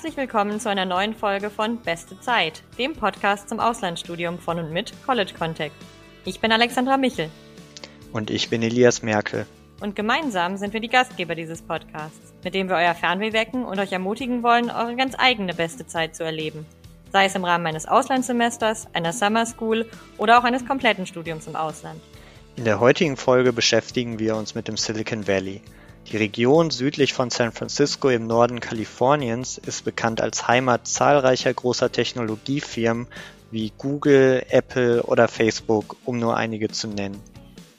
Herzlich willkommen zu einer neuen Folge von Beste Zeit, dem Podcast zum Auslandsstudium von und mit College Contact. Ich bin Alexandra Michel. Und ich bin Elias Merkel. Und gemeinsam sind wir die Gastgeber dieses Podcasts, mit dem wir euer Fernweh wecken und euch ermutigen wollen, eure ganz eigene beste Zeit zu erleben. Sei es im Rahmen eines Auslandssemesters, einer Summer School oder auch eines kompletten Studiums im Ausland. In der heutigen Folge beschäftigen wir uns mit dem Silicon Valley. Die Region südlich von San Francisco im Norden Kaliforniens ist bekannt als Heimat zahlreicher großer Technologiefirmen wie Google, Apple oder Facebook, um nur einige zu nennen.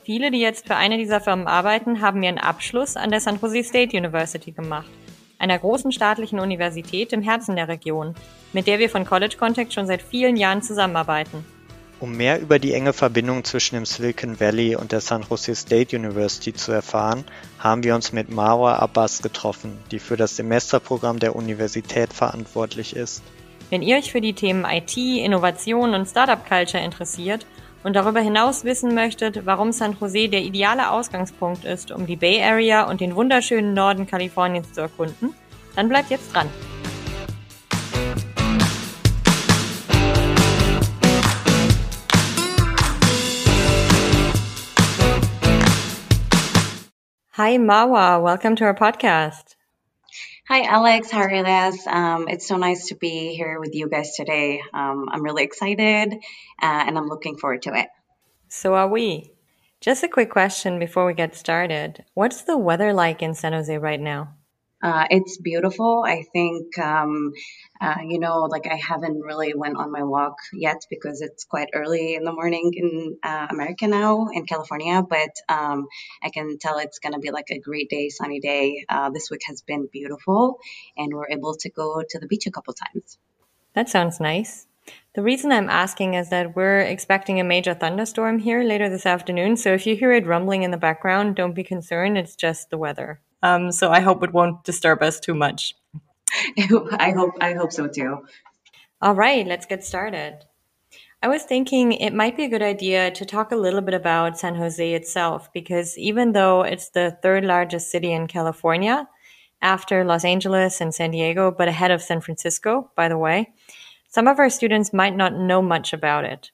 Viele, die jetzt für eine dieser Firmen arbeiten, haben ihren Abschluss an der San Jose State University gemacht, einer großen staatlichen Universität im Herzen der Region, mit der wir von College Contact schon seit vielen Jahren zusammenarbeiten. Um mehr über die enge Verbindung zwischen dem Silicon Valley und der San Jose State University zu erfahren, haben wir uns mit Marwa Abbas getroffen, die für das Semesterprogramm der Universität verantwortlich ist. Wenn ihr euch für die Themen IT, Innovation und Startup Culture interessiert und darüber hinaus wissen möchtet, warum San Jose der ideale Ausgangspunkt ist, um die Bay Area und den wunderschönen Norden Kaliforniens zu erkunden, dann bleibt jetzt dran. Hi, Marwa. Welcome to our podcast. Hi, Alex. Hi, Elias. Um, it's so nice to be here with you guys today. Um, I'm really excited uh, and I'm looking forward to it. So are we. Just a quick question before we get started. What's the weather like in San Jose right now? Uh, it's beautiful. I think, um, uh, you know, like I haven't really went on my walk yet because it's quite early in the morning in uh, America now, in California. But um, I can tell it's going to be like a great day, sunny day. Uh, this week has been beautiful, and we're able to go to the beach a couple times. That sounds nice. The reason I'm asking is that we're expecting a major thunderstorm here later this afternoon. So if you hear it rumbling in the background, don't be concerned. It's just the weather. Um, so I hope it won't disturb us too much. I hope I hope so too. All right, let's get started. I was thinking it might be a good idea to talk a little bit about San Jose itself because even though it's the third largest city in California after Los Angeles and San Diego, but ahead of San Francisco, by the way, some of our students might not know much about it.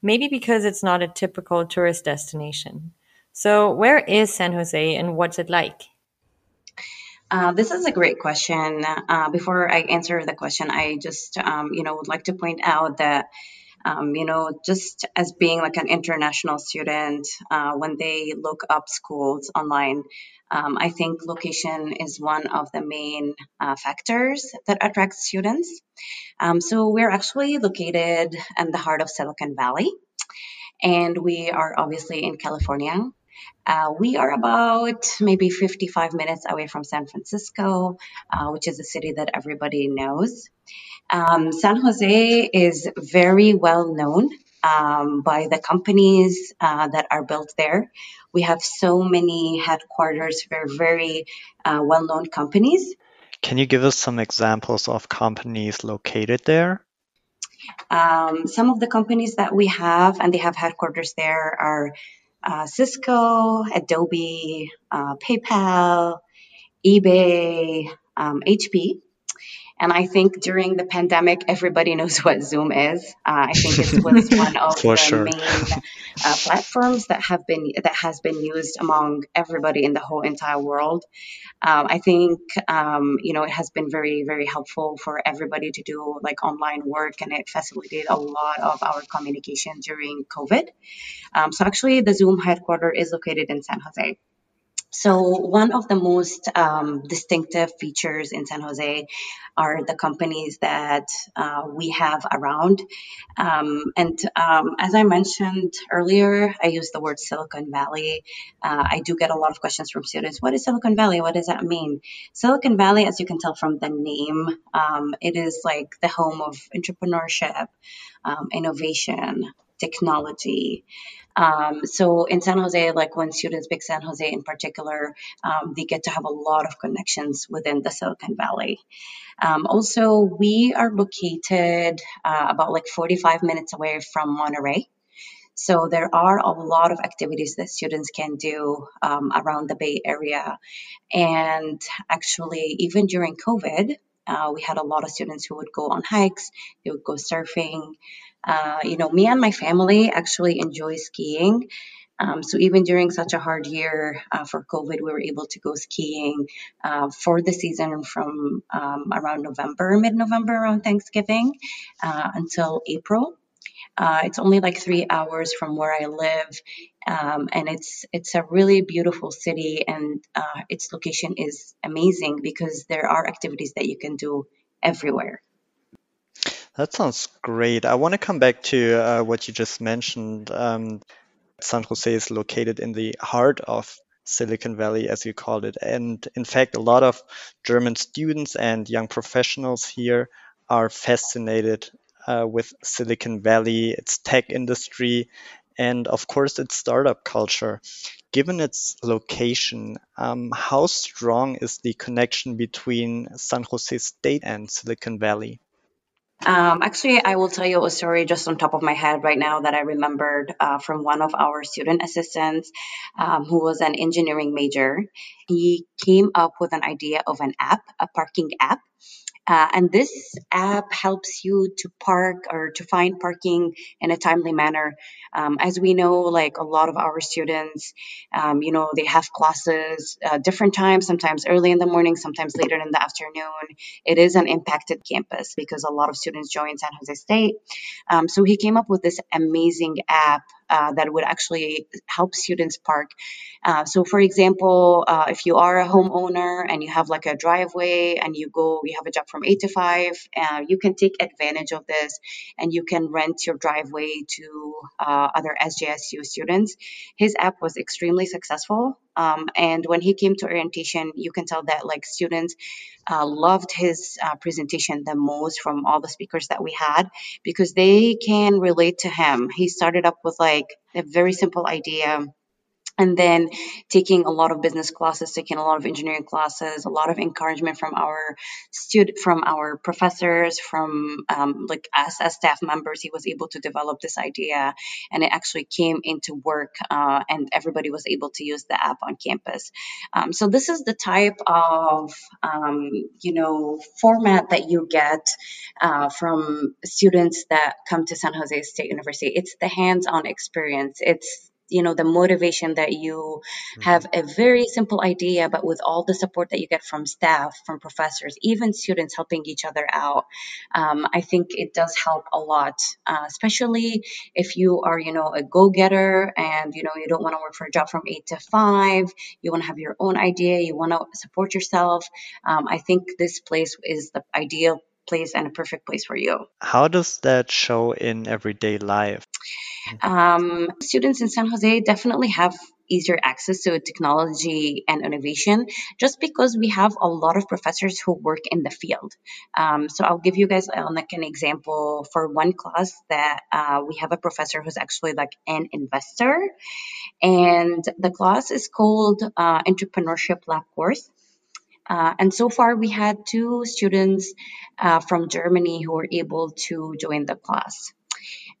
Maybe because it's not a typical tourist destination. So, where is San Jose and what's it like? Uh, this is a great question. Uh, before I answer the question, I just, um, you know, would like to point out that, um, you know, just as being like an international student, uh, when they look up schools online, um, I think location is one of the main uh, factors that attracts students. Um, so we're actually located in the heart of Silicon Valley, and we are obviously in California. Uh, we are about maybe 55 minutes away from San Francisco, uh, which is a city that everybody knows. Um, San Jose is very well known um, by the companies uh, that are built there. We have so many headquarters for very uh, well known companies. Can you give us some examples of companies located there? Um, some of the companies that we have and they have headquarters there are uh, Cisco, Adobe, uh, PayPal, eBay, um, HP. And I think during the pandemic, everybody knows what Zoom is. Uh, I think it was one of the sure. main uh, platforms that have been that has been used among everybody in the whole entire world. Um, I think um, you know it has been very very helpful for everybody to do like online work, and it facilitated a lot of our communication during COVID. Um, so actually, the Zoom headquarters is located in San Jose. So, one of the most um, distinctive features in San Jose are the companies that uh, we have around. Um, and um, as I mentioned earlier, I use the word Silicon Valley. Uh, I do get a lot of questions from students what is Silicon Valley? What does that mean? Silicon Valley, as you can tell from the name, um, it is like the home of entrepreneurship, um, innovation, technology. Um, so in San Jose, like when students pick San Jose in particular, um, they get to have a lot of connections within the Silicon Valley. Um, also, we are located uh, about like 45 minutes away from Monterey. So there are a lot of activities that students can do um, around the Bay Area. And actually, even during COVID, Uh, we had a lot of students who would go on hikes, they would go surfing. Uh, you know, me and my family actually enjoy skiing. Um, so even during such a hard year uh, for COVID, we were able to go skiing uh, for the season from um, around November, mid-November, around Thanksgiving, uh, until April. Uh, it's only like three hours from where I live, um, and it's it's a really beautiful city, and uh, its location is amazing because there are activities that you can do everywhere. That sounds great. I want to come back to uh, what you just mentioned. Um, San Jose is located in the heart of Silicon Valley, as you called it. And in fact, a lot of German students and young professionals here are fascinated uh, with Silicon Valley, its tech industry, and of course, its startup culture. Given its location, um, how strong is the connection between San Jose State and Silicon Valley? Um, actually, I will tell you a story just on top of my head right now that I remembered uh, from one of our student assistants um, who was an engineering major. He came up with an idea of an app, a parking app uh, and this app helps you to park or to find parking in a timely manner. Um, as we know, like a lot of our students, um, you know, they have classes uh, different times, sometimes early in the morning, sometimes later in the afternoon. It is an impacted campus because a lot of students join San Jose State. Um, so he came up with this amazing app uh, that would actually help students park. Uh, so, for example, uh, if you are a homeowner and you have like a driveway and you go, you have a job from eight to five, uh, you can take advantage of this and you can rent your driveway to uh, other SJSU students. His app was extremely successful. Um, and when he came to orientation, you can tell that like students uh, loved his uh, presentation the most from all the speakers that we had because they can relate to him. He started up with like a very simple idea and then taking a lot of business classes taking a lot of engineering classes a lot of encouragement from our student from our professors from um, like us as staff members he was able to develop this idea. And it actually came into work uh, and everybody was able to use the app on campus. Um, so this is the type of um, you know format that you get uh, from students that come to san jose state university. It's the hands-on experience. It's you know the motivation that you mm-hmm. have a very simple idea but with all the support that you get from staff from professors even students helping each other out um, i think it does help a lot uh, especially if you are you know a go-getter and you know you don't want to work for a job from eight to five you want to have your own idea you want to support yourself um, i think this place is the ideal place and a perfect place for you. How does that show in everyday life? Um, students in San Jose definitely have easier access to technology and innovation just because we have a lot of professors who work in the field. Um, so I'll give you guys uh, like an example for one class that uh, we have a professor who's actually like an investor, and the class is called uh, Entrepreneurship Lab Course. Uh, and so far, we had two students uh, from Germany who were able to join the class.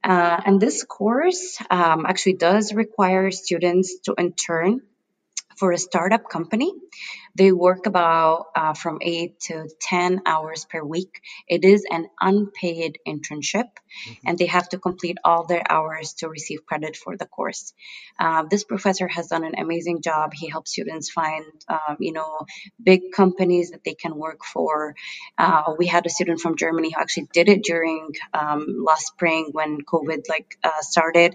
Uh, and this course um, actually does require students to intern for a startup company. They work about uh, from eight to 10 hours per week. It is an unpaid internship, mm-hmm. and they have to complete all their hours to receive credit for the course. Uh, this professor has done an amazing job. He helps students find, um, you know, big companies that they can work for. Uh, we had a student from Germany who actually did it during um, last spring when COVID like uh, started.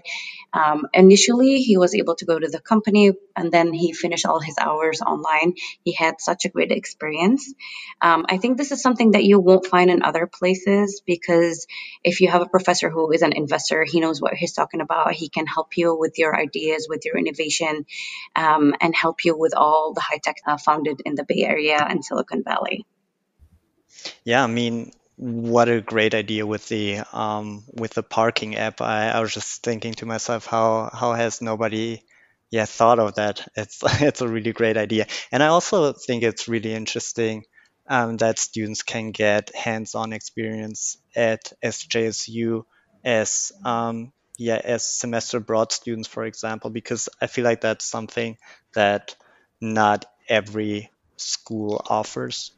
Um, initially, he was able to go to the company, and then he finished all his hours online he had such a great experience. Um, I think this is something that you won't find in other places because if you have a professor who is an investor, he knows what he's talking about. He can help you with your ideas, with your innovation, um, and help you with all the high tech uh, founded in the Bay Area and Silicon Valley. Yeah, I mean, what a great idea with the um, with the parking app. I, I was just thinking to myself, how how has nobody yeah thought of that. It's it's a really great idea. And i also think it's really interesting um, that students can get hands-on experience at sjsu as um, yeah as semester abroad students for example because i feel like that's something that not every school offers.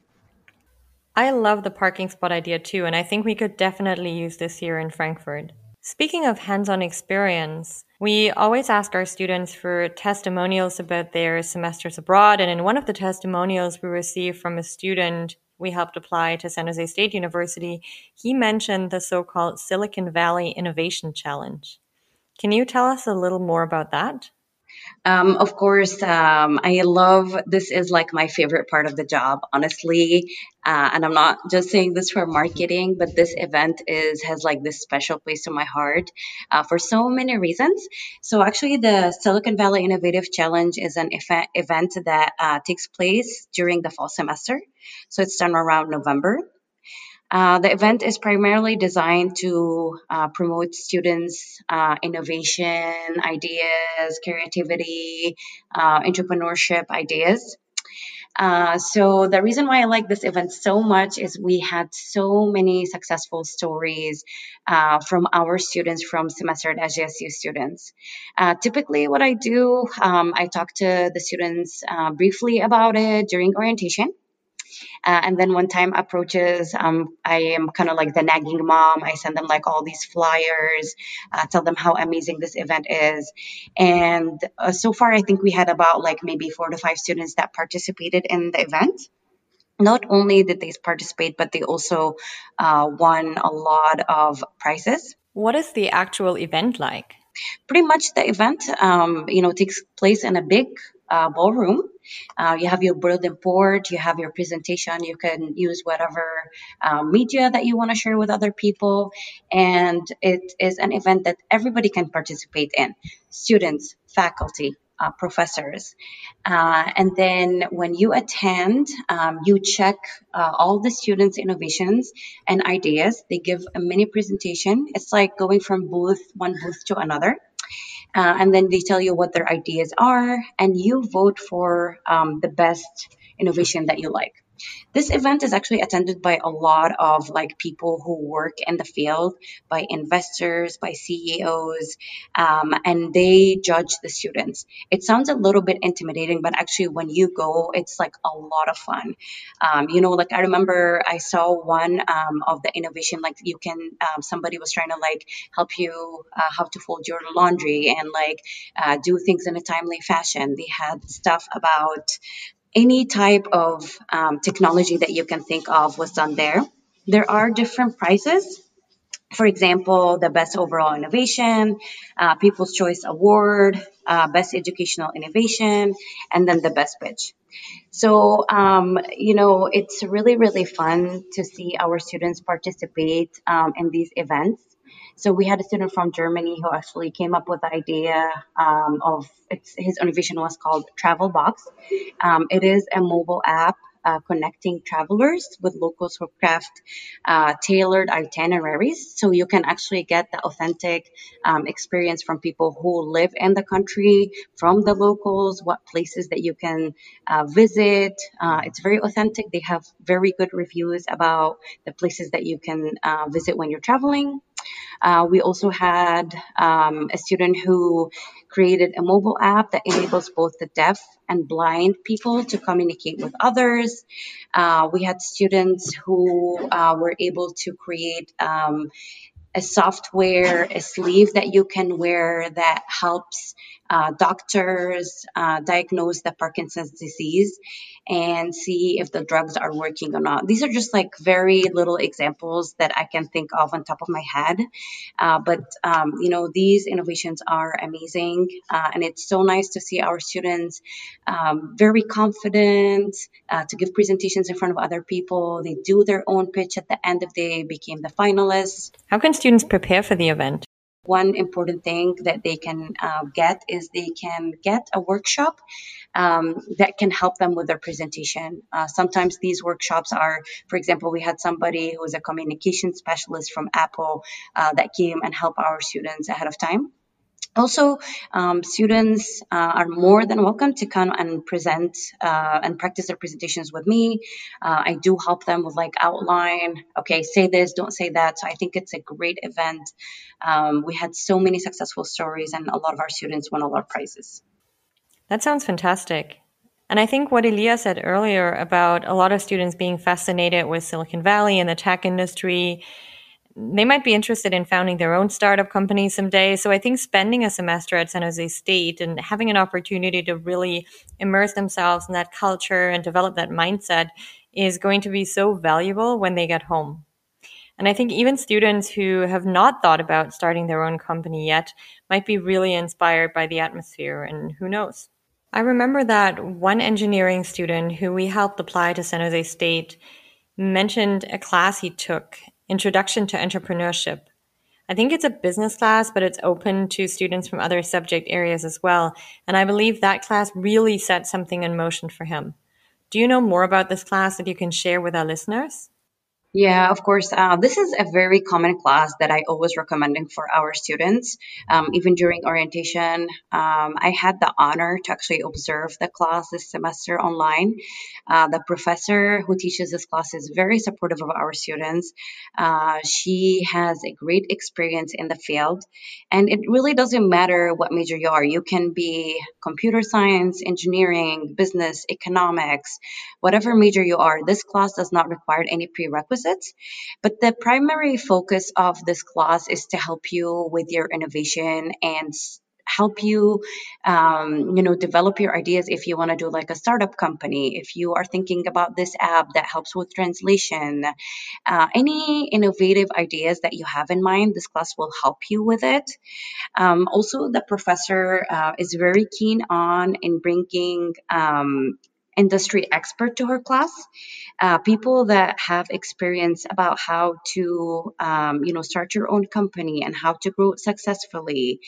I love the parking spot idea too, and I think we could definitely use this here in Frankfurt. Speaking of hands-on experience, we always ask our students for testimonials about their semesters abroad, and in one of the testimonials we received from a student we helped apply to San Jose State University, he mentioned the so-called Silicon Valley Innovation Challenge. Can you tell us a little more about that? Um, of course, um, I love this is like my favorite part of the job, honestly. Uh, and I'm not just saying this for marketing, but this event is has like this special place in my heart uh, for so many reasons. So actually, the Silicon Valley Innovative Challenge is an event that uh, takes place during the fall semester. So it's done around November. Uh, the event is primarily designed to uh, promote students' uh, innovation, ideas, creativity, uh, entrepreneurship ideas. Uh, so the reason why I like this event so much is we had so many successful stories from our students from semester at SJSU students. typically, what I do, um, I talk to the students briefly about it during orientation. Uh, and then when time approaches, um, I am kind of like the nagging mom. I send them like all these flyers, uh, tell them how amazing this event is. And uh, so far, I think we had about like maybe four to five students that participated in the event. Not only did they participate, but they also uh, won a lot of prizes. What is the actual event like? Pretty much the event, um, you know, takes place in a big uh, ballroom. Uh, you have your bulletin board, you have your presentation, you can use whatever um, media that you want to share with other people. And it is an event that everybody can participate in students, faculty, uh, professors. Uh, and then when you attend, um, you check uh, all the students' innovations and ideas. They give a mini presentation. It's like going from booth, one booth to another. Uh, and then they tell you what their ideas are, and you vote for um, the best innovation that you like. This event is actually attended by a lot of like people who work in the field, by investors, by CEOs, um, and they judge the students. It sounds a little bit intimidating, but actually, when you go, it's like a lot of fun. Um, you know, like I remember I saw one um, of the innovation, like you can, um, somebody was trying to like help you uh, how to fold your laundry and like uh, do things in a timely fashion. They had stuff about any type of um, technology that you can think of was done there. There are different prizes. For example, the best overall innovation, uh, People's Choice Award, uh, best educational innovation, and then the best pitch. So, um, you know, it's really, really fun to see our students participate um, in these events. So we had a student from Germany who actually came up with the idea um, of his innovation was called Travel Box. Um, it is a mobile app uh, connecting travelers with locals who craft uh, tailored itineraries. So you can actually get the authentic um, experience from people who live in the country, from the locals, what places that you can uh, visit. Uh, it's very authentic. They have very good reviews about the places that you can uh, visit when you're traveling. Uh, we also had um, a student who created a mobile app that enables both the deaf and blind people to communicate with others. Uh, we had students who uh, were able to create um, a software, a sleeve that you can wear that helps uh, doctors uh, diagnose the Parkinson's disease and see if the drugs are working or not. These are just like very little examples that I can think of on top of my head. Uh, but, um, you know, these innovations are amazing. Uh, and it's so nice to see our students um, very confident uh, to give presentations in front of other people. They do their own pitch at the end if they became the finalists. How can students prepare for the event? One important thing that they can uh, get is they can get a workshop um, that can help them with their presentation. Uh, sometimes these workshops are, for example, we had somebody who was a communication specialist from Apple uh, that came and helped our students ahead of time. Also, um, students uh, are more than welcome to come and present uh, and practice their presentations with me. Uh, I do help them with like outline, okay, say this, don't say that. So I think it's a great event. Um, we had so many successful stories, and a lot of our students won a lot of prizes. That sounds fantastic. And I think what Elias said earlier about a lot of students being fascinated with Silicon Valley and the tech industry, they might be interested in founding their own startup company someday. So I think spending a semester at San Jose State and having an opportunity to really immerse themselves in that culture and develop that mindset is going to be so valuable when they get home. And I think even students who have not thought about starting their own company yet might be really inspired by the atmosphere, and who knows? I remember that one engineering student who we helped apply to San Jose State mentioned a class he took, Introduction to Entrepreneurship. I think it's a business class, but it's open to students from other subject areas as well. And I believe that class really set something in motion for him. Do you know more about this class that you can share with our listeners? Yeah, of course. Uh, this is a very common class that I always recommending for our students. Um, even during orientation, um, I had the honor to actually observe the class this semester online. Uh, the professor who teaches this class is very supportive of our students. Uh, she has a great experience in the field, and it really doesn't matter what major you are. You can be computer science, engineering, business, economics, whatever major you are. This class does not require any prerequisites prerequisites. But the primary focus of this class is to help you with your innovation and help you um, you know develop your ideas if you want to do like a startup company if you are thinking about this app that helps with translation uh, any innovative ideas that you have in mind this class will help you with it um, also the professor uh, is very keen on in bringing um, industry expert to her class, uh, people that have experience about how to, um, you know, start your own company and how to grow it successfully.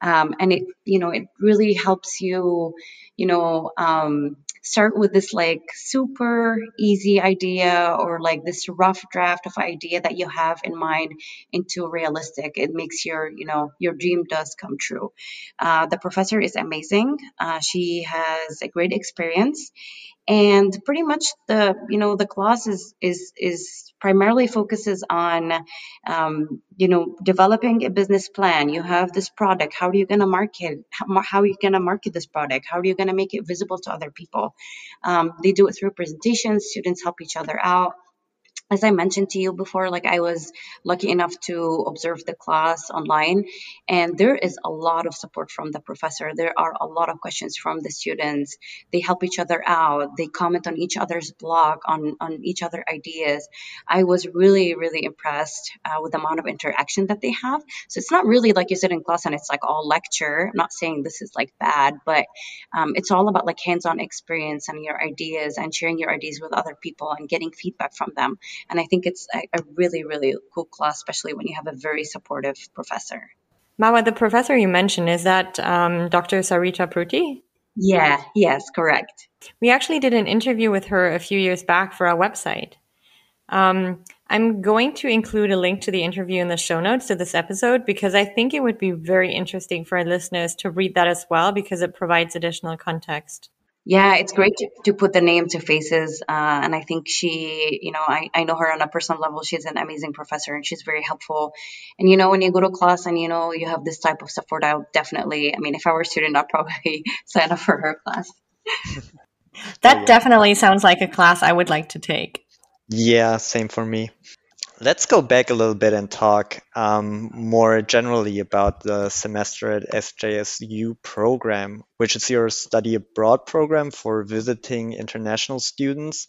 Um, and it, you know, it really helps you, you know, um, start with this like super easy idea or like this rough draft of idea that you have in mind into realistic. It makes your, you know, your dream does come true. Uh, the professor is amazing. Uh, she has a great experience and pretty much the you know the class is is is primarily focuses on um, you know developing a business plan. You have this product. How are you going to market how, how, are you going to market this product? How are you going to make it visible to other people? Um, they do it through presentations. Students help each other out as I mentioned to you before, like I was lucky enough to observe the class online, and there is a lot of support from the professor. There are a lot of questions from the students. They help each other out. They comment on each other's blog, on on each other ideas. I was really really impressed uh, with the amount of interaction that they have. So it's not really like you sit in class and it's like all lecture. I'm not saying this is like bad, but um, it's all about like hands-on experience and your ideas and sharing your ideas with other people and getting feedback from them and I think it's a, a really, really cool class, especially when you have a very supportive professor. Marwa, the professor you mentioned, is that um, Dr. Saritha Pruthi? Yeah, yes, correct. We actually did an interview with her a few years back for our website. Um, I'm going to include a link to the interview in the show notes to this episode because I think it would be very interesting for our listeners to read that as well because it provides additional context. Yeah, it's great to, to put the name to faces. Uh, and I think she, you know, I, I know her on a personal level. She's an amazing professor and she's very helpful. And, you know, when you go to class and, you know, you have this type of support, I'll definitely, I mean, if I were a student, I'd probably sign up for her class. that oh, yeah. definitely sounds like a class I would like to take. Yeah, same for me. Let's go back a little bit and talk um, more generally about the semester at SJSU program, which is your study abroad program for visiting international students.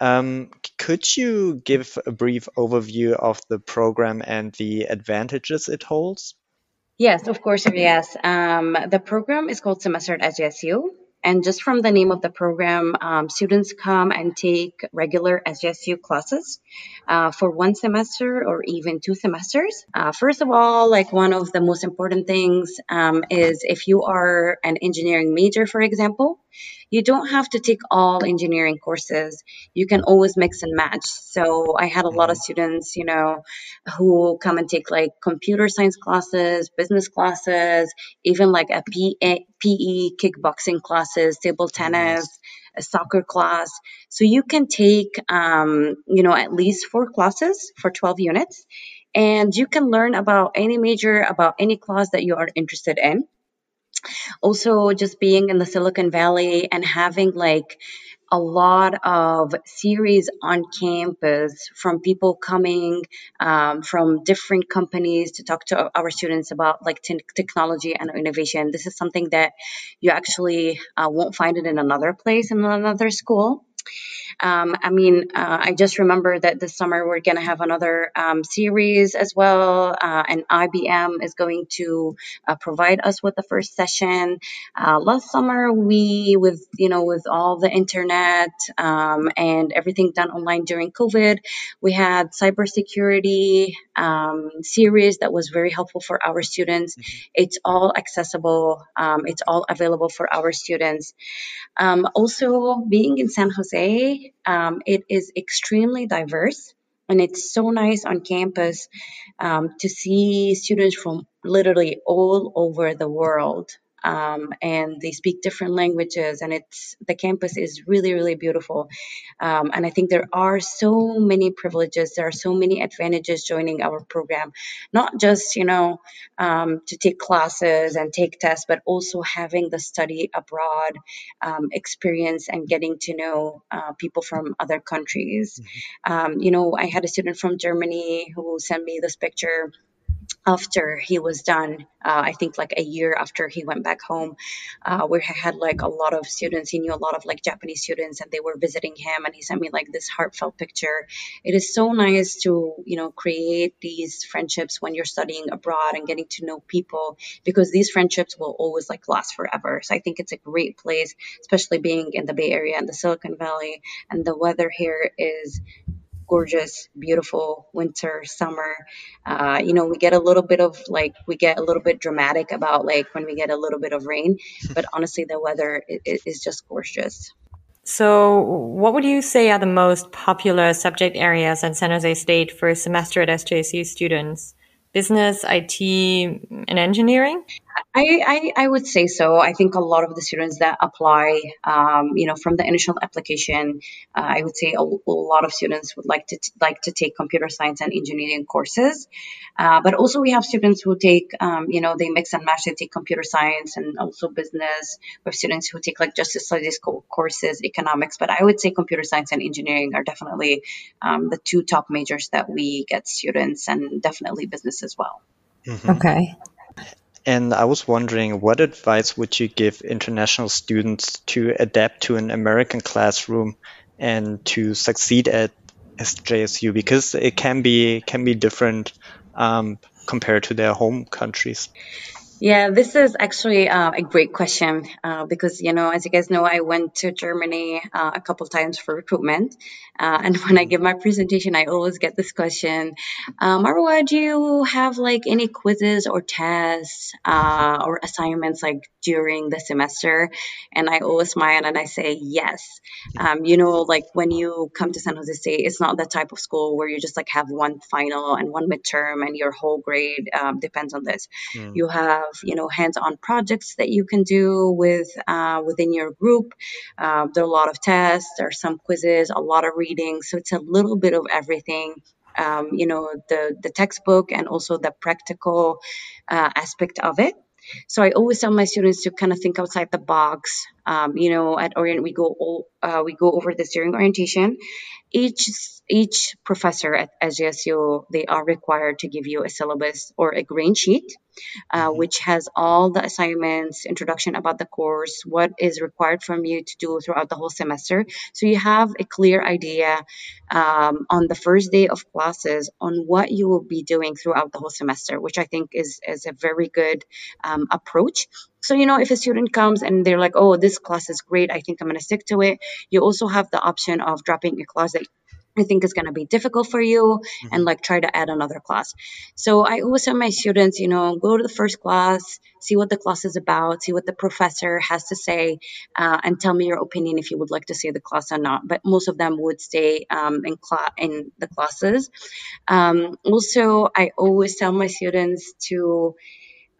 Um, could you give a brief overview of the program and the advantages it holds? Yes, of course, yes. Um, the program is called Semester at SJSU. And just from the name of the program, um, students come and take regular SJSU classes uh, for one semester or even two semesters. Uh, first of all, like one of the most important things um, is if you are an engineering major, for example, you don't have to take all engineering courses. You can always mix and match. So I had a lot of mm-hmm. students, you know, who come and take like computer science classes, business classes, even like a PE, PE kickboxing classes, table tennis, a soccer class. So you can take, um, you know, at least four classes for 12 units and you can learn about any major, about any class that you are interested in. Also just being in the Silicon Valley and having like a lot of series on campus from people coming um, from different companies to talk to our students about like technology and innovation. This is something that you actually uh, won't find it in another place in another school. Um, I mean, uh, I just remember that this summer we're going to have another um, series as well, uh, and IBM is going to uh, provide us with the first session. Uh, last summer, we with you know with all the internet um, and everything done online during COVID, we had cybersecurity um, series that was very helpful for our students. Mm-hmm. It's all accessible. Um, it's all available for our students. Um, also, being in San Jose, um, it is extremely diverse and it's so nice on campus um, to see students from literally all over the world um, and they speak different languages and it's the campus is really really beautiful um, and i think there are so many privileges there are so many advantages joining our program not just you know um, to take classes and take tests but also having the study abroad um, experience and getting to know uh, people from other countries mm-hmm. Um, you know i had a student from germany who sent me this picture after he was done uh, i think like a year after he went back home uh, where he had like a lot of students. He knew a lot of like japanese students and they were visiting him and he sent me like this heartfelt picture. It is so nice to you know create these friendships when you're studying abroad and getting to know people because these friendships will always like last forever. So i think it's a great place especially being in the bay area and the silicon valley and the weather here is gorgeous, beautiful winter, summer. Uh, you know, we get a little bit of like, we get a little bit dramatic about like when we get a little bit of rain, but honestly, the weather is, is just gorgeous. So, what would you say are the most popular subject areas at San Jose State for a semester at SJSU students? Business, IT, and engineering? I, I, I would say so. I think a lot of the students that apply, um, you know, from the initial application, uh, I would say a, a, lot of students would like to t- like to take computer science and engineering courses. Uh, but also we have students who take, um, you know, they mix and match. They take computer science and also business. We have students who take like justice studies co- courses, economics. But I would say computer science and engineering are definitely um, the two top majors that we get students, and definitely business as well. Mm-hmm. Okay. And I was wondering, what advice would you give international students to adapt to an American classroom and to succeed at SJSU? Because it can be can be different um, compared to their home countries. Yeah, this is actually uh, a great question uh, because, you know, as you guys know, I went to Germany uh, a couple times for recruitment. Uh, and when I give my presentation, I always get this question um, Marwa, do you have like any quizzes or tests uh, or assignments like during the semester? And I always smile and I say yes. Um, you know, like when you come to San Jose State, it's not the type of school where you just like have one final and one midterm and your whole grade um, depends on this. Mm. You have you know hands-on projects that you can do with uh, within your group. Uh, there are a lot of tests, there are some quizzes, a lot of reading, so it's a little bit of everything. Um, you know the the textbook and also the practical uh, aspect of it. So I always tell my students to kind of think outside the box. Um, you know, at Orient we go all, uh, we go over this during orientation. Each each professor at SJSU they are required to give you a syllabus or a green sheet uh, mm-hmm. which has all the assignments, introduction about the course, what is required from you to do throughout the whole semester. So you have a clear idea um, on the first day of classes on what you will be doing throughout the whole semester, which I think is, is a very good um, approach. So, you know, if a student comes and they're like, oh, this class is great, I think I'm going to stick to it, you also have the option of dropping a class that I think is going to be difficult for you mm-hmm. and like try to add another class. So I always tell my students, you know, go to the first class, see what the class is about, see what the professor has to say, uh, and tell me your opinion if you would like to see the class or not. But most of them would stay um, in, cl- in the classes. Um, also, I always tell my students to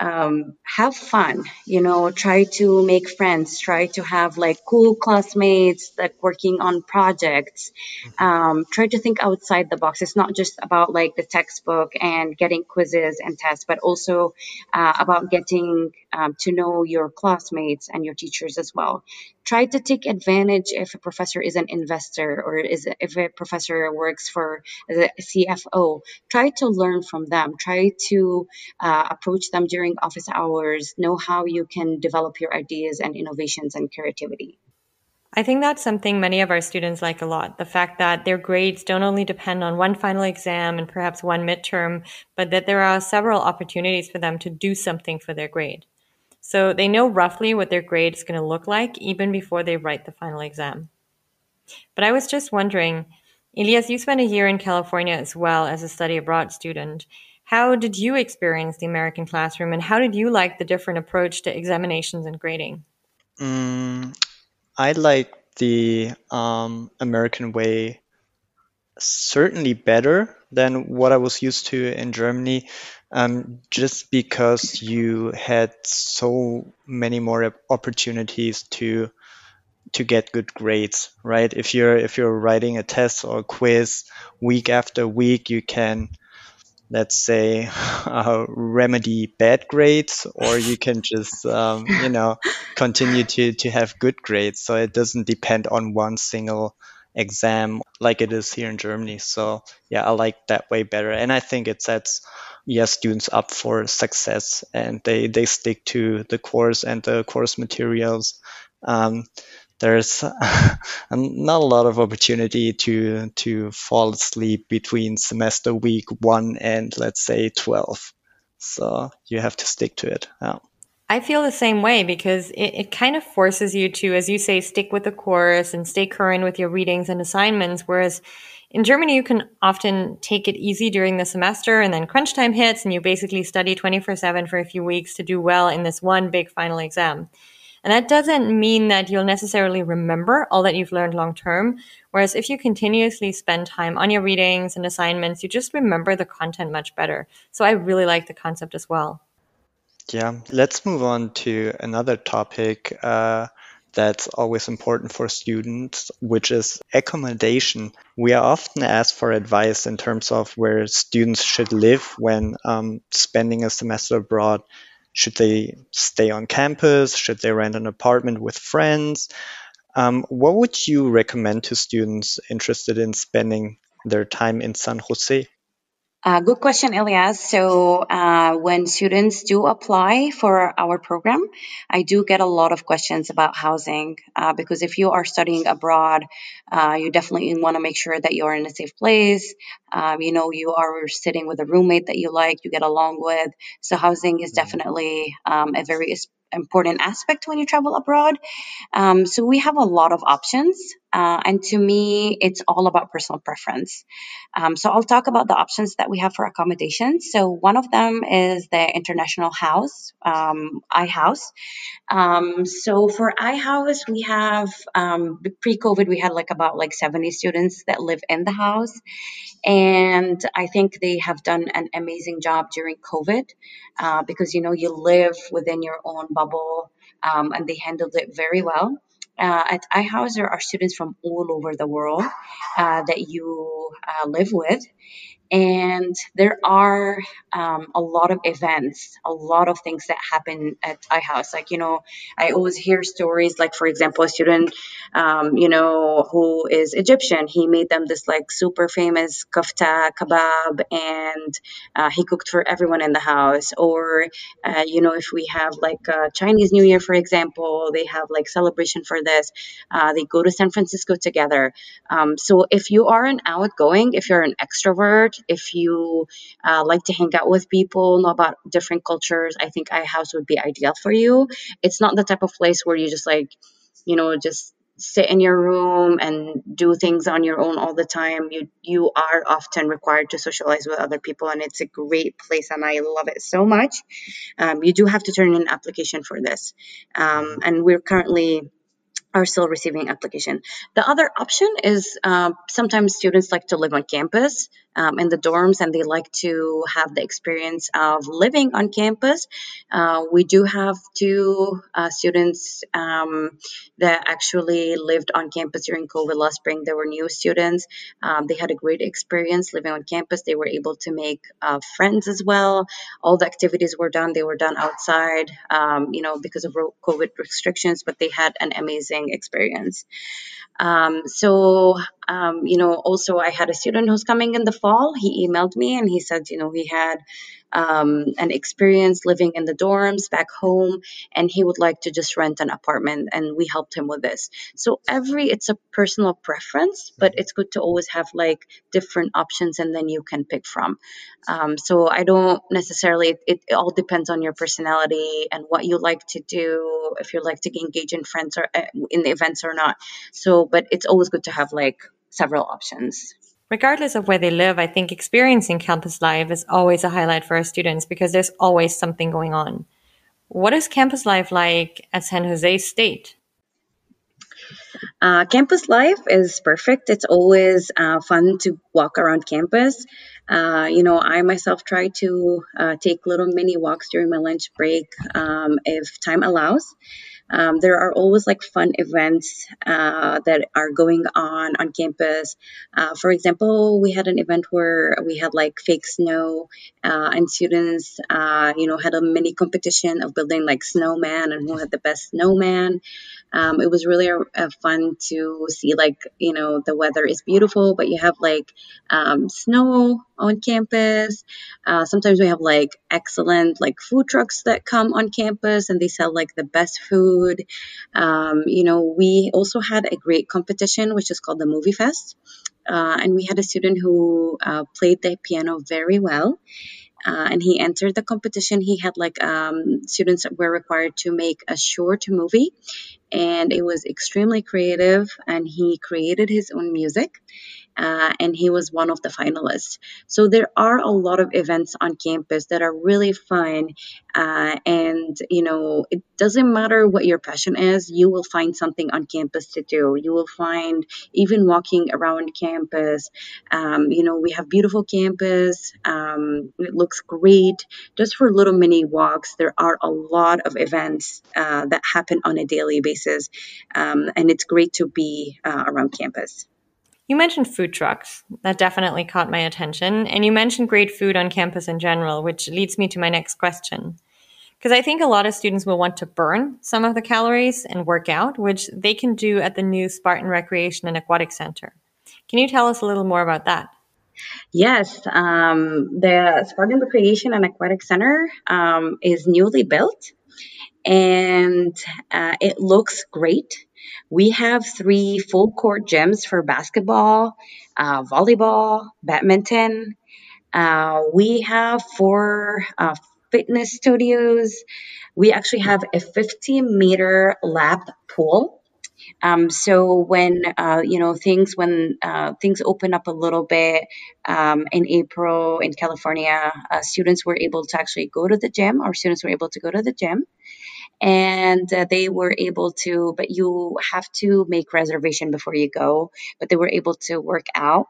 um, have fun you know try to make friends try to have like cool classmates like working on projects. Um, try to think outside the box. It's not just about like the textbook and getting quizzes and tests but also uh, about getting um, to know your classmates and your teachers as well try to take advantage if a professor is an investor or is if a professor works for the cfo try to learn from them try to uh, approach them during office hours know how you can develop your ideas and innovations and creativity I think that's something many of our students like a lot. The fact that their grades don't only depend on one final exam and perhaps one midterm, but that there are several opportunities for them to do something for their grade. So they know roughly what their grade is going to look like even before they write the final exam. But I was just wondering, Elias, you spent a year in California as well as a study abroad student. How did you experience the American classroom and how did you like the different approach to examinations and grading? Mm, I like the um, American way certainly better than what I was used to in Germany um, just because you had so many more opportunities to to get good grades, right? If you're if you're writing a test or a quiz week after week, you can let's say uh, remedy bad grades or you can just um, you know continue to to have good grades. So it doesn't depend on one single exam like it is here in germany. So yeah i like that way better. And i think it sets yeah students up for success and they they stick to the course and the course materials um, there's not a lot of opportunity to to fall asleep between semester week one and let's say 12 so you have to stick to it yeah. I feel the same way because it, it kind of forces you to, as you say, stick with the course and stay current with your readings and assignments. Whereas in Germany, you can often take it easy during the semester and then crunch time hits and you basically study 24 7 for a few weeks to do well in this one big final exam. And that doesn't mean that you'll necessarily remember all that you've learned long term. Whereas if you continuously spend time on your readings and assignments, you just remember the content much better. So I really like the concept as well. Yeah, let's move on to another topic uh, that's always important for students, which is accommodation. We are often asked for advice in terms of where students should live when um, spending a semester abroad. Should they stay on campus? Should they rent an apartment with friends? Um, what would you recommend to students interested in spending their time in San Jose? Uh, good question, Elias. So, uh, when students do apply for our program, I do get a lot of questions about housing uh, because if you are studying abroad, uh, you definitely want to make sure that you're in a safe place. Um, you know, you are sitting with a roommate that you like, you get along with. So, housing is mm-hmm. definitely um, a very important aspect when you travel abroad. Um, so we have a lot of options, uh, and to me, it's all about personal preference. Um, so I'll talk about the options that we have for accommodations. So one of them is the International House, um, iHouse. Um, so for iHouse, we have um, pre-COVID, we had like about like 70 students that live in the house, and I think they have done an amazing job during COVID uh, because you know you live within your own bubble, um, and they handled it very well. Uh, at iHouse, there are students from all over the world uh, that you uh, live with, and there are um, a lot of events a lot of things that happen at ihouse like you know i always hear stories like for example a student um, you know who is egyptian. He made them this like super famous kofta kebab and uh, he cooked for everyone in the house. Or uh, you know if we have like chinese new year for example they have like celebration for this uh, they go to san francisco together. Um, so if you are an outgoing if you're an extrovert if you uh, like to hang out with people, know about different cultures, I think iHouse would be ideal for you. It's not the type of place where you just like, you know, just sit in your room and do things on your own all the time. You you are often required to socialize with other people and it's a great place and i love it so much. Um, you do have to turn in an application for this. Um, and we're currently are still receiving application. The other option is uh, sometimes students like to live on campus um, in the dorms and they like to have the experience of living on campus. Uh, we do have two uh, students um, that actually lived on campus during COVID last spring. They were new students. Um, they had a great experience living on campus. They were able to make uh, friends as well. All the activities were done. They were done outside, um, you know, because of COVID restrictions, but they had an amazing experience. Um, so, um, you know, also I had a student who's coming in the fall. He emailed me and he said, you know, he had um, an experience living in the dorms back home and he would like to just rent an apartment and we helped him with this. So every it's a personal preference but it's good to always have like different options and then you can pick from. Um, so i don't necessarily it, it, all depends on your personality and what you like to do if you like to engage in friends or uh, in the events or not. So but it's always good to have like several options Regardless of where they live, I think experiencing campus life is always a highlight for our students because there's always something going on. What is campus life like at San Jose State? Uh, campus life is perfect. It's always uh, fun to walk around campus. Uh, you know, I myself try to uh, take little mini walks during my lunch break um, if time allows. Um, there are always like fun events uh, that are going on on campus. Uh, for example, we had an event where we had like fake snow, uh, and students, uh, you know, had a mini competition of building like snowman and who had the best snowman. Um, it was really a, a fun to see like you know the weather is beautiful, but you have like um, snow on campus. Uh, sometimes we have like excellent like food trucks that come on campus and they sell like the best food. Um, you know, we also had a great competition which is called the Movie Fest. Uh, and we had a student who uh, played the piano very well. Uh, and he entered the competition. He had like um, students that were required to make a short movie, and it was extremely creative. And he created his own music, uh, and he was one of the finalists. So there are a lot of events on campus that are really fun, uh, and you know it doesn't matter what your passion is, you will find something on campus to do. You will find even walking around campus. Um, you know we have beautiful campus. Um, it looks great. Just for little mini walks, there are a lot of events uh, that happen on a daily basis, um, and it's great to be uh, around campus. You mentioned food trucks. That definitely caught my attention. And you mentioned great food on campus in general, which leads me to my next question. Because I think a lot of students will want to burn some of the calories and work out, which they can do at the new Spartan Recreation and Aquatic Center. Can you tell us a little more about that? Yes, um, the Spartan Recreation and Aquatic Center um, is newly built and uh, it looks great. We have three full court gyms for basketball, uh, volleyball, badminton. Uh, we have four uh, fitness studios. We actually have a 50 meter lap pool. Um, so when uh, you know things when uh, things open up a little bit um, in April in California, uh, students were able to actually go to the gym. Our students were able to go to the gym and uh, they were able to but you have to make reservation before you go but they were able to work out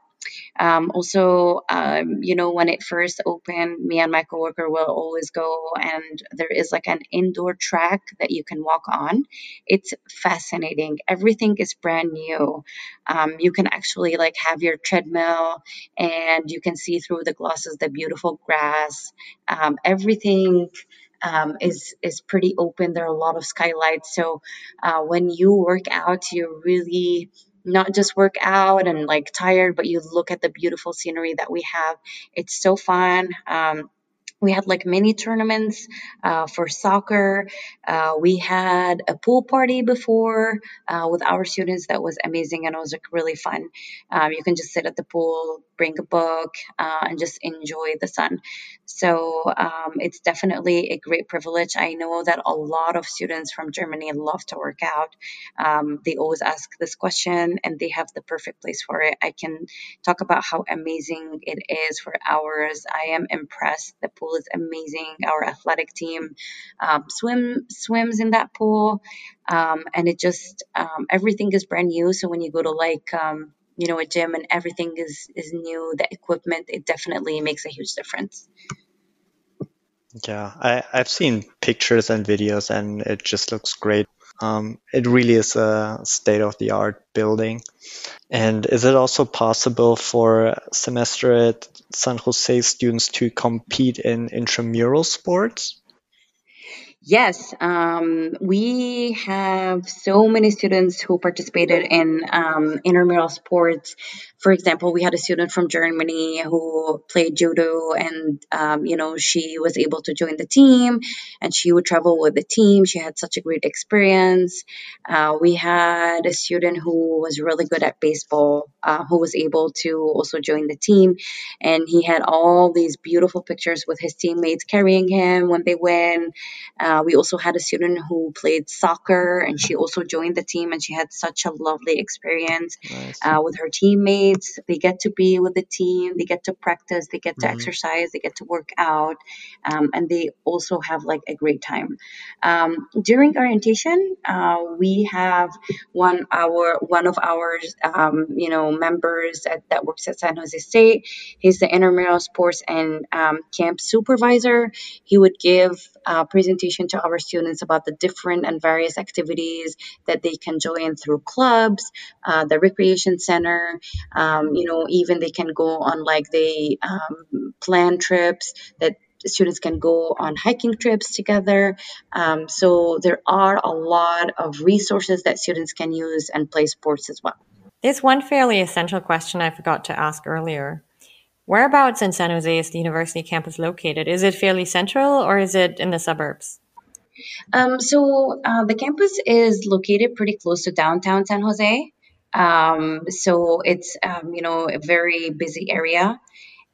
um, also, um, you know, when it first opened, me and my coworker will always go, and there is like an indoor track that you can walk on. It's fascinating. Everything is brand new. Um, you can actually like have your treadmill, and you can see through the glosses the beautiful grass. Um, everything um, is is pretty open. There are a lot of skylights, so uh, when you work out, you really not just work out and like tired, but you look at the beautiful scenery that we have. It's so fun. Um, we had like mini tournaments uh, for soccer. Uh, we had a pool party before uh, with our students that was amazing and it was like really fun. Um, you can just sit at the pool, bring a book, uh, and just enjoy the sun. So um, it's definitely a great privilege. I know that a lot of students from Germany love to work out. Um, they always ask this question and they have the perfect place for it. I can talk about how amazing it is for hours. I am impressed. The pool is amazing. Our athletic team um, swim swims in that pool. um, and it just um, everything is brand new. So when you go to like um, you know a gym and everything is is new, the equipment it definitely makes a huge difference. Yeah, I, I've seen pictures and videos, and it just looks great. Um, it really is a state of the art building. And is it also possible for semester at San Jose students to compete in intramural sports? Yes, um, we have so many students who participated in um, intramural sports. For example, we had a student from Germany who played judo, and um, you know she was able to join the team, and she would travel with the team. She had such a great experience. Uh, we had a student who was really good at baseball, uh, who was able to also join the team, and he had all these beautiful pictures with his teammates carrying him when they win. Uh, uh, we also had a student who played soccer and she also joined the team and she had such a lovely experience nice. uh, with her teammates. They get to be with the team, they get to practice, they get to mm-hmm. exercise, they get to work out, um, and they also have like a great time. Um, during orientation, uh, we have one our one of our um, you know members at, that works at San Jose State. He's the intramural sports and um, camp supervisor. He would give a presentation to our students about the different and various activities that they can join through clubs, uh, the recreation center. Um, you know, even they can go on like they um, plan trips that students can go on hiking trips together. Um, so there are a lot of resources that students can use and play sports as well. There's one fairly essential question I forgot to ask earlier. Whereabouts in San Jose is the university campus located? Is it fairly central or is it in the suburbs? Um, so uh, the campus is located pretty close to downtown San Jose. Um, so it's um, you know a very busy area,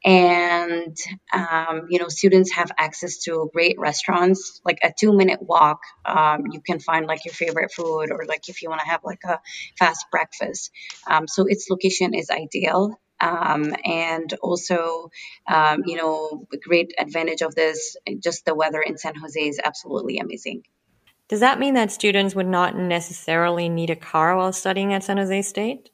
and um, you know students have access to great restaurants. Like a two minute walk, um, you can find like your favorite food, or like if you want to have like a fast breakfast. Um, so its location is ideal. Um, and also, um, you know, great advantage of this, just the weather in San Jose is absolutely amazing. Does that mean that students would not necessarily need a car while studying at San Jose State?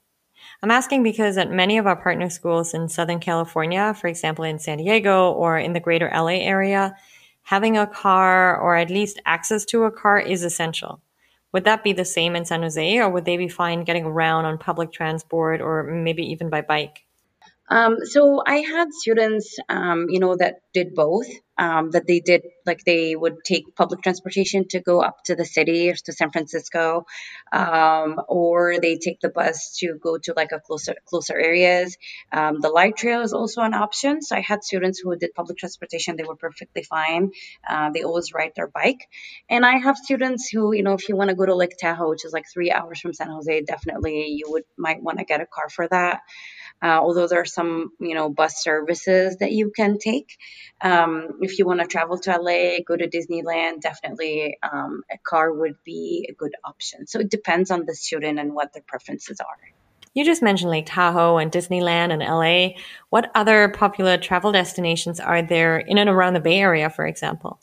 I'm asking because at many of our partner schools in Southern California, for example, in San Diego or in the greater LA area, having a car or at least access to a car is essential. Would that be the same in San Jose or would they be fine getting around on public transport or maybe even by bike? Um, so I had students, um, you know, that did both. Um, that they did like they would take public transportation to go up to the city or to San Francisco, um, or they take the bus to go to like a closer closer areas. Um, the light rail is also an option. So I had students who did public transportation; they were perfectly fine. Uh, they always ride their bike, and I have students who, you know, if you want to go to Lake Tahoe, which is like three hours from San Jose, definitely you would might want to get a car for that. Uh, although there are some, you know, bus services that you can take. Um, if you want to travel to LA, go to Disneyland, definitely um, a car would be a good option. So it depends on the student and what their preferences are. You just mentioned Lake Tahoe and Disneyland and LA. What other popular travel destinations are there in and around the Bay Area, for example?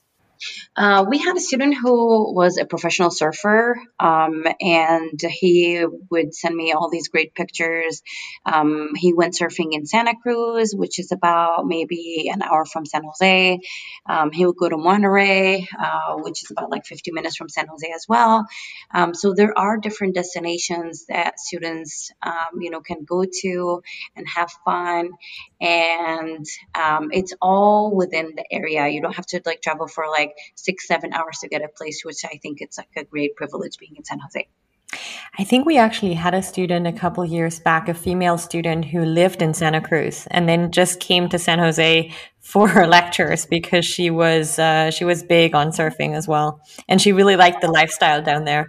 Uh, we had a student who was a professional surfer, um, and he would send me all these great pictures. Um, he went surfing in Santa Cruz, which is about maybe an hour from San Jose. Um, he would go to Monterey, uh, which is about like 50 minutes from San Jose as well. Um, so there are different destinations that students, um, you know, can go to and have fun, and um, it's all within the area. You don't have to like travel for like six, seven hours to get a place, which I think it's like a great privilege being in San Jose. I think we actually had a student a couple years back, a female student who lived in Santa Cruz and then just came to San Jose for her lectures because she was uh, she was big on surfing as well, and she really liked the lifestyle down there.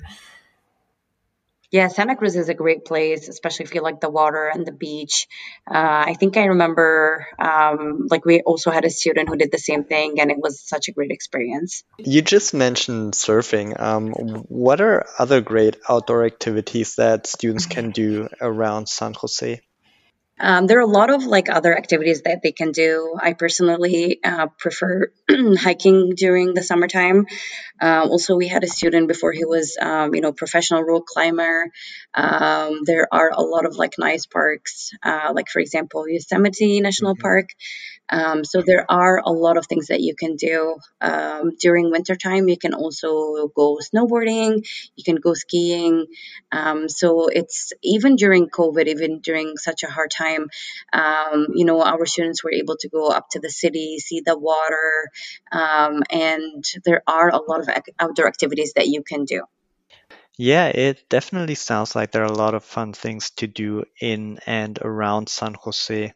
Yeah, Santa Cruz is a great place, especially if you like the water and the beach. Uh, I think I remember, um, like, we also had a student who did the same thing, and it was such a great experience. You just mentioned surfing. Um, what are other great outdoor activities that students can do around San Jose? Um, there are a lot of like other activities that they can do. I personally uh, prefer hiking during the summertime. Uh, also, we had a student before he was, um, you know, professional rock climber. Um, there are a lot of like nice parks, uh, like for example, Yosemite National mm-hmm. Park. Um, so there are a lot of things that you can do um, during wintertime. You can also go snowboarding, you can go skiing. Um, so it's even during COVID, even during such a hard time, um, you know, our students were able to go up to the city, see the water, um, and there are a lot of outdoor activities that you can do. Yeah, it definitely sounds like there are a lot of fun things to do in and around San Jose.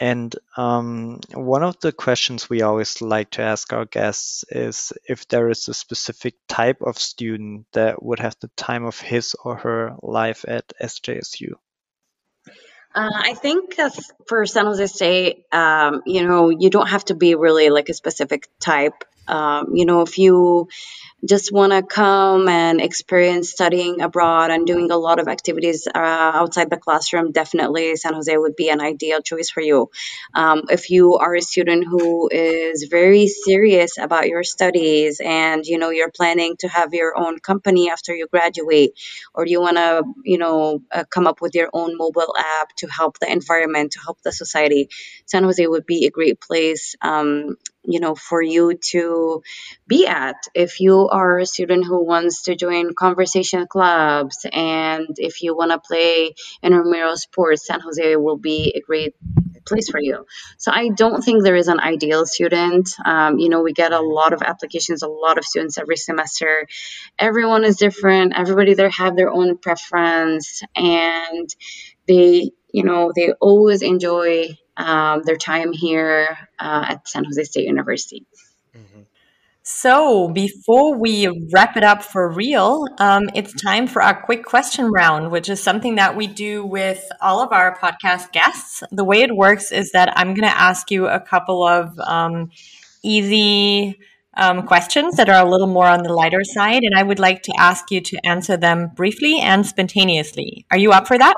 And um, one of the questions we always like to ask our guests is if there is a specific type of student that would have the time of his or her life at SJSU. Uh, I think for San Jose State, um, you know, you don't have to be really like a specific type. Um, you know, if you just want to come and experience studying abroad and doing a lot of activities uh, outside the classroom, definitely San Jose would be an ideal choice for you. Um, if you are a student who is very serious about your studies and you know you're planning to have your own company after you graduate, or you want to you know uh, come up with your own mobile app to help the environment, to help the society, San Jose would be a great place. Um, you know for you to be at. If you are a student who wants to join conversation clubs and if you want to play intramural sports san jose will be a great place for you. So i don't think there is an ideal student. Um, you know we get a lot of applications a lot of students every semester. Everyone is different. Everybody there have their own preference and they you know they always enjoy um, their time here uh, at San Jose State University. Mm-hmm. So, before we wrap it up for real, um, it's time for our quick question round, which is something that we do with all of our podcast guests. The way it works is that I'm going to ask you a couple of um, easy um, questions that are a little more on the lighter side, and I would like to ask you to answer them briefly and spontaneously. Are you up for that?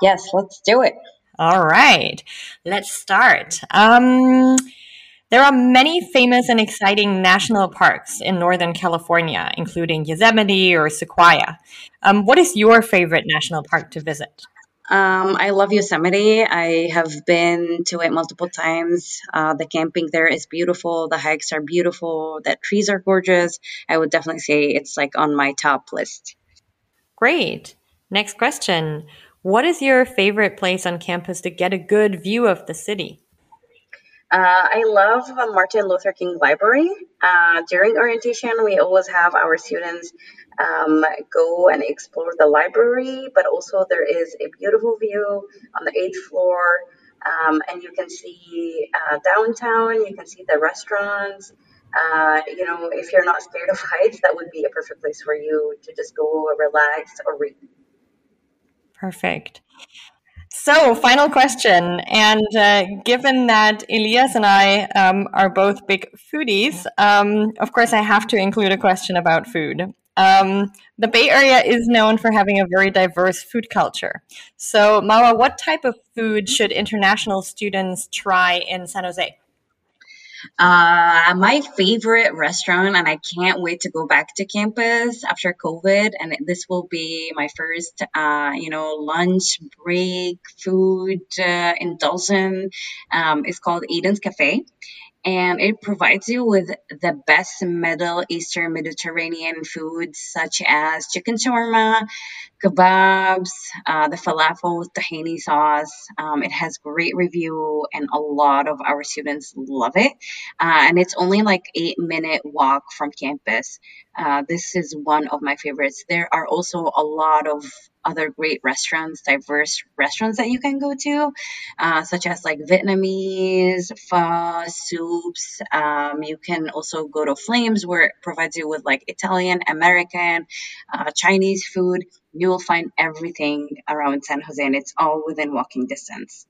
Yes, let's do it. All right, let's start. Um, there are many famous and exciting national parks in Northern California, including Yosemite or Sequoia. Um, what is your favorite national park to visit? Um, I love Yosemite. I have been to it multiple times. Uh, the camping there is beautiful. The hikes are beautiful. The trees are gorgeous. I would definitely say it's like on my top list. Great. Next question. What is your favorite place on campus to get a good view of the city? Uh, I love Martin Luther King Library. Uh, during orientation, we always have our students um, go and explore the library, but also there is a beautiful view on the eighth floor, um, and you can see uh, downtown, you can see the restaurants. Uh, you know, if you're not scared of heights, that would be a perfect place for you to just go relax or read. Perfect. So, final question. And uh, given that Elias and I um, are both big foodies, um, of course, I have to include a question about food. Um, the Bay Area is known for having a very diverse food culture. So, Marwa, what type of food should international students try in San Jose? Uh, my favorite restaurant, and I can't wait to go back to campus after COVID. And this will be my first, uh, you know, lunch break food uh, indulgence. Um, it's called Eden's Cafe and it provides you with the best Middle Eastern Mediterranean foods such as chicken shawarma, kebabs, uh, the falafel with tahini sauce. Um, it has great review, and a lot of our students love it. Uh, and it's only like eight minute walk from campus. Uh, this is one of my favorites. There are also a lot of other great restaurants, diverse restaurants that you can go to, uh, such as like Vietnamese, pho, soups. Um, you can also go to Flames, where it provides you with like Italian, American, uh, Chinese food. You will find everything around San Jose, and it's all within walking distance.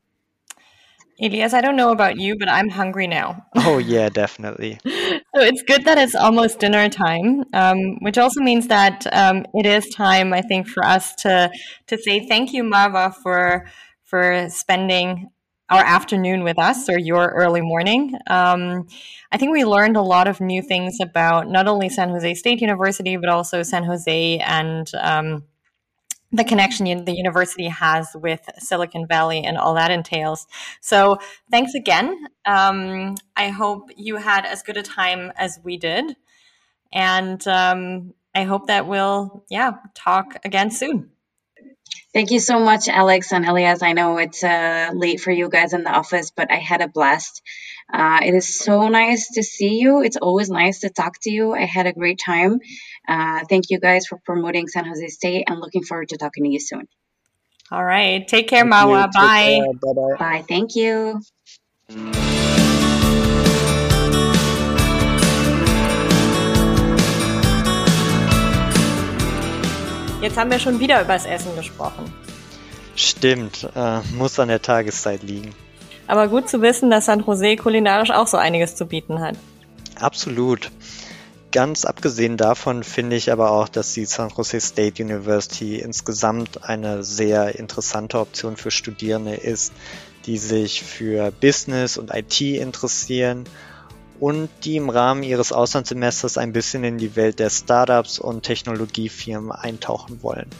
Elias, I don't know about you, but I'm hungry now. Oh, yeah, definitely. so it's good that it's almost dinner time, um, which also means that um, it is time, I think, for us to, to say thank you, Marwa, for for spending our afternoon with us or your early morning. Um, I think we learned a lot of new things about not only San Jose State University, but also San Jose and um, the connection the university has with Silicon Valley and all that entails. So, thanks again. Um, I hope you had as good a time as we did. And um, I hope that we'll, yeah, talk again soon. Thank you so much, Alex and Elias. I know it's uh, late for you guys in the office, but I had a blast. Uh, it is so nice to see you. It's always nice to talk to you. I had a great time. Uh, thank you guys for promoting San Jose State and looking forward to talking to you soon. All right. Take care, Mawa. Bye. Bye. Bye. Thank you. Jetzt haben wir schon wieder übers Essen gesprochen. Stimmt, äh, muss an der Tageszeit liegen. Aber gut zu wissen, dass San Jose kulinarisch auch so einiges zu bieten hat. Absolut. Ganz abgesehen davon finde ich aber auch, dass die San Jose State University insgesamt eine sehr interessante Option für Studierende ist, die sich für Business und IT interessieren und die im Rahmen ihres Auslandssemesters ein bisschen in die Welt der Startups und Technologiefirmen eintauchen wollen.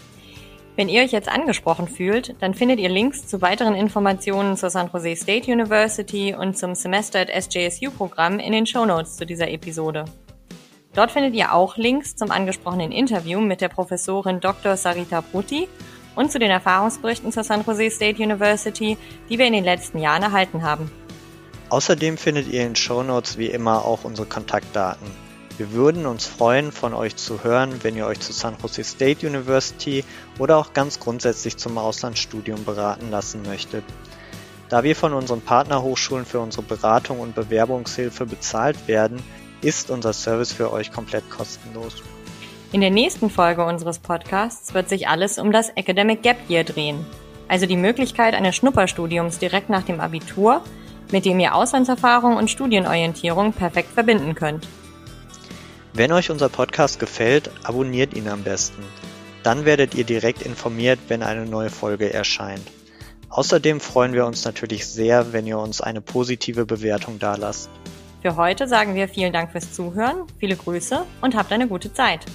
Wenn ihr euch jetzt angesprochen fühlt, dann findet ihr Links zu weiteren Informationen zur San Jose State University und zum Semester at SJSU Programm in den Show Notes zu dieser Episode. Dort findet ihr auch Links zum angesprochenen Interview mit der Professorin Dr. Sarita Pruti und zu den Erfahrungsberichten zur San Jose State University, die wir in den letzten Jahren erhalten haben. Außerdem findet ihr in Show Notes wie immer auch unsere Kontaktdaten. Wir würden uns freuen, von euch zu hören, wenn ihr euch zu San Jose State University oder auch ganz grundsätzlich zum Auslandsstudium beraten lassen möchtet. Da wir von unseren Partnerhochschulen für unsere Beratung und Bewerbungshilfe bezahlt werden, ist unser Service für euch komplett kostenlos. In der nächsten Folge unseres Podcasts wird sich alles um das Academic Gap Year drehen, also die Möglichkeit eines Schnupperstudiums direkt nach dem Abitur mit dem ihr Auslandserfahrung und Studienorientierung perfekt verbinden könnt. Wenn euch unser Podcast gefällt, abonniert ihn am besten. Dann werdet ihr direkt informiert, wenn eine neue Folge erscheint. Außerdem freuen wir uns natürlich sehr, wenn ihr uns eine positive Bewertung dalasst. Für heute sagen wir vielen Dank fürs Zuhören, viele Grüße und habt eine gute Zeit.